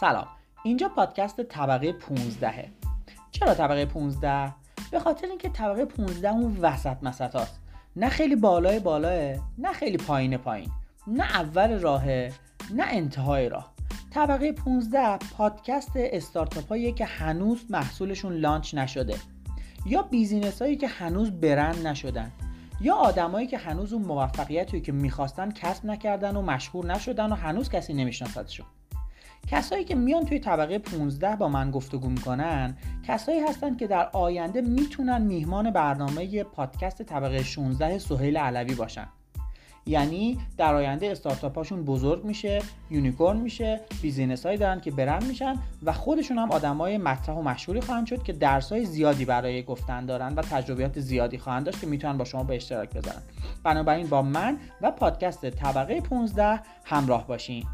سلام. اینجا پادکست طبقه 15 چرا طبقه 15 به خاطر اینکه طبقه 15 اون وسط مسط هاست نه خیلی بالای بالاه نه خیلی پایین پایین. نه اول راهه نه انتهای راه. طبقه 15 پادکست استارتاپ هایی که هنوز محصولشون launch نشده. یا business هایی که هنوز برند نشدن. یا آدمایی که هنوز اون موفقیتی که می‌خواستن کسب نکردن و مشهور نشدن و هنوز کسی نمیشناستشون کسایی که میان توی طبقه 15 با من گفتگو می‌کنن کسایی هستن که در آینده می‌تونن میهمان برنامه پادکست طبقه 16 سهیل علوی باشن. یعنی در آینده استارتاپ هاشون بزرگ میشه unicorn میشه business هایی دارن که برند میشن و خودشون هم آدمای مطرح و مشهوری خواهند شد که درس های زیادی برای گفتن دارن و تجربیات زیادی خواهند داشت که می‌تونن با شما به اشتراک بذارن. بنابراین با من و پادکست طبقه 15 همراه باشین.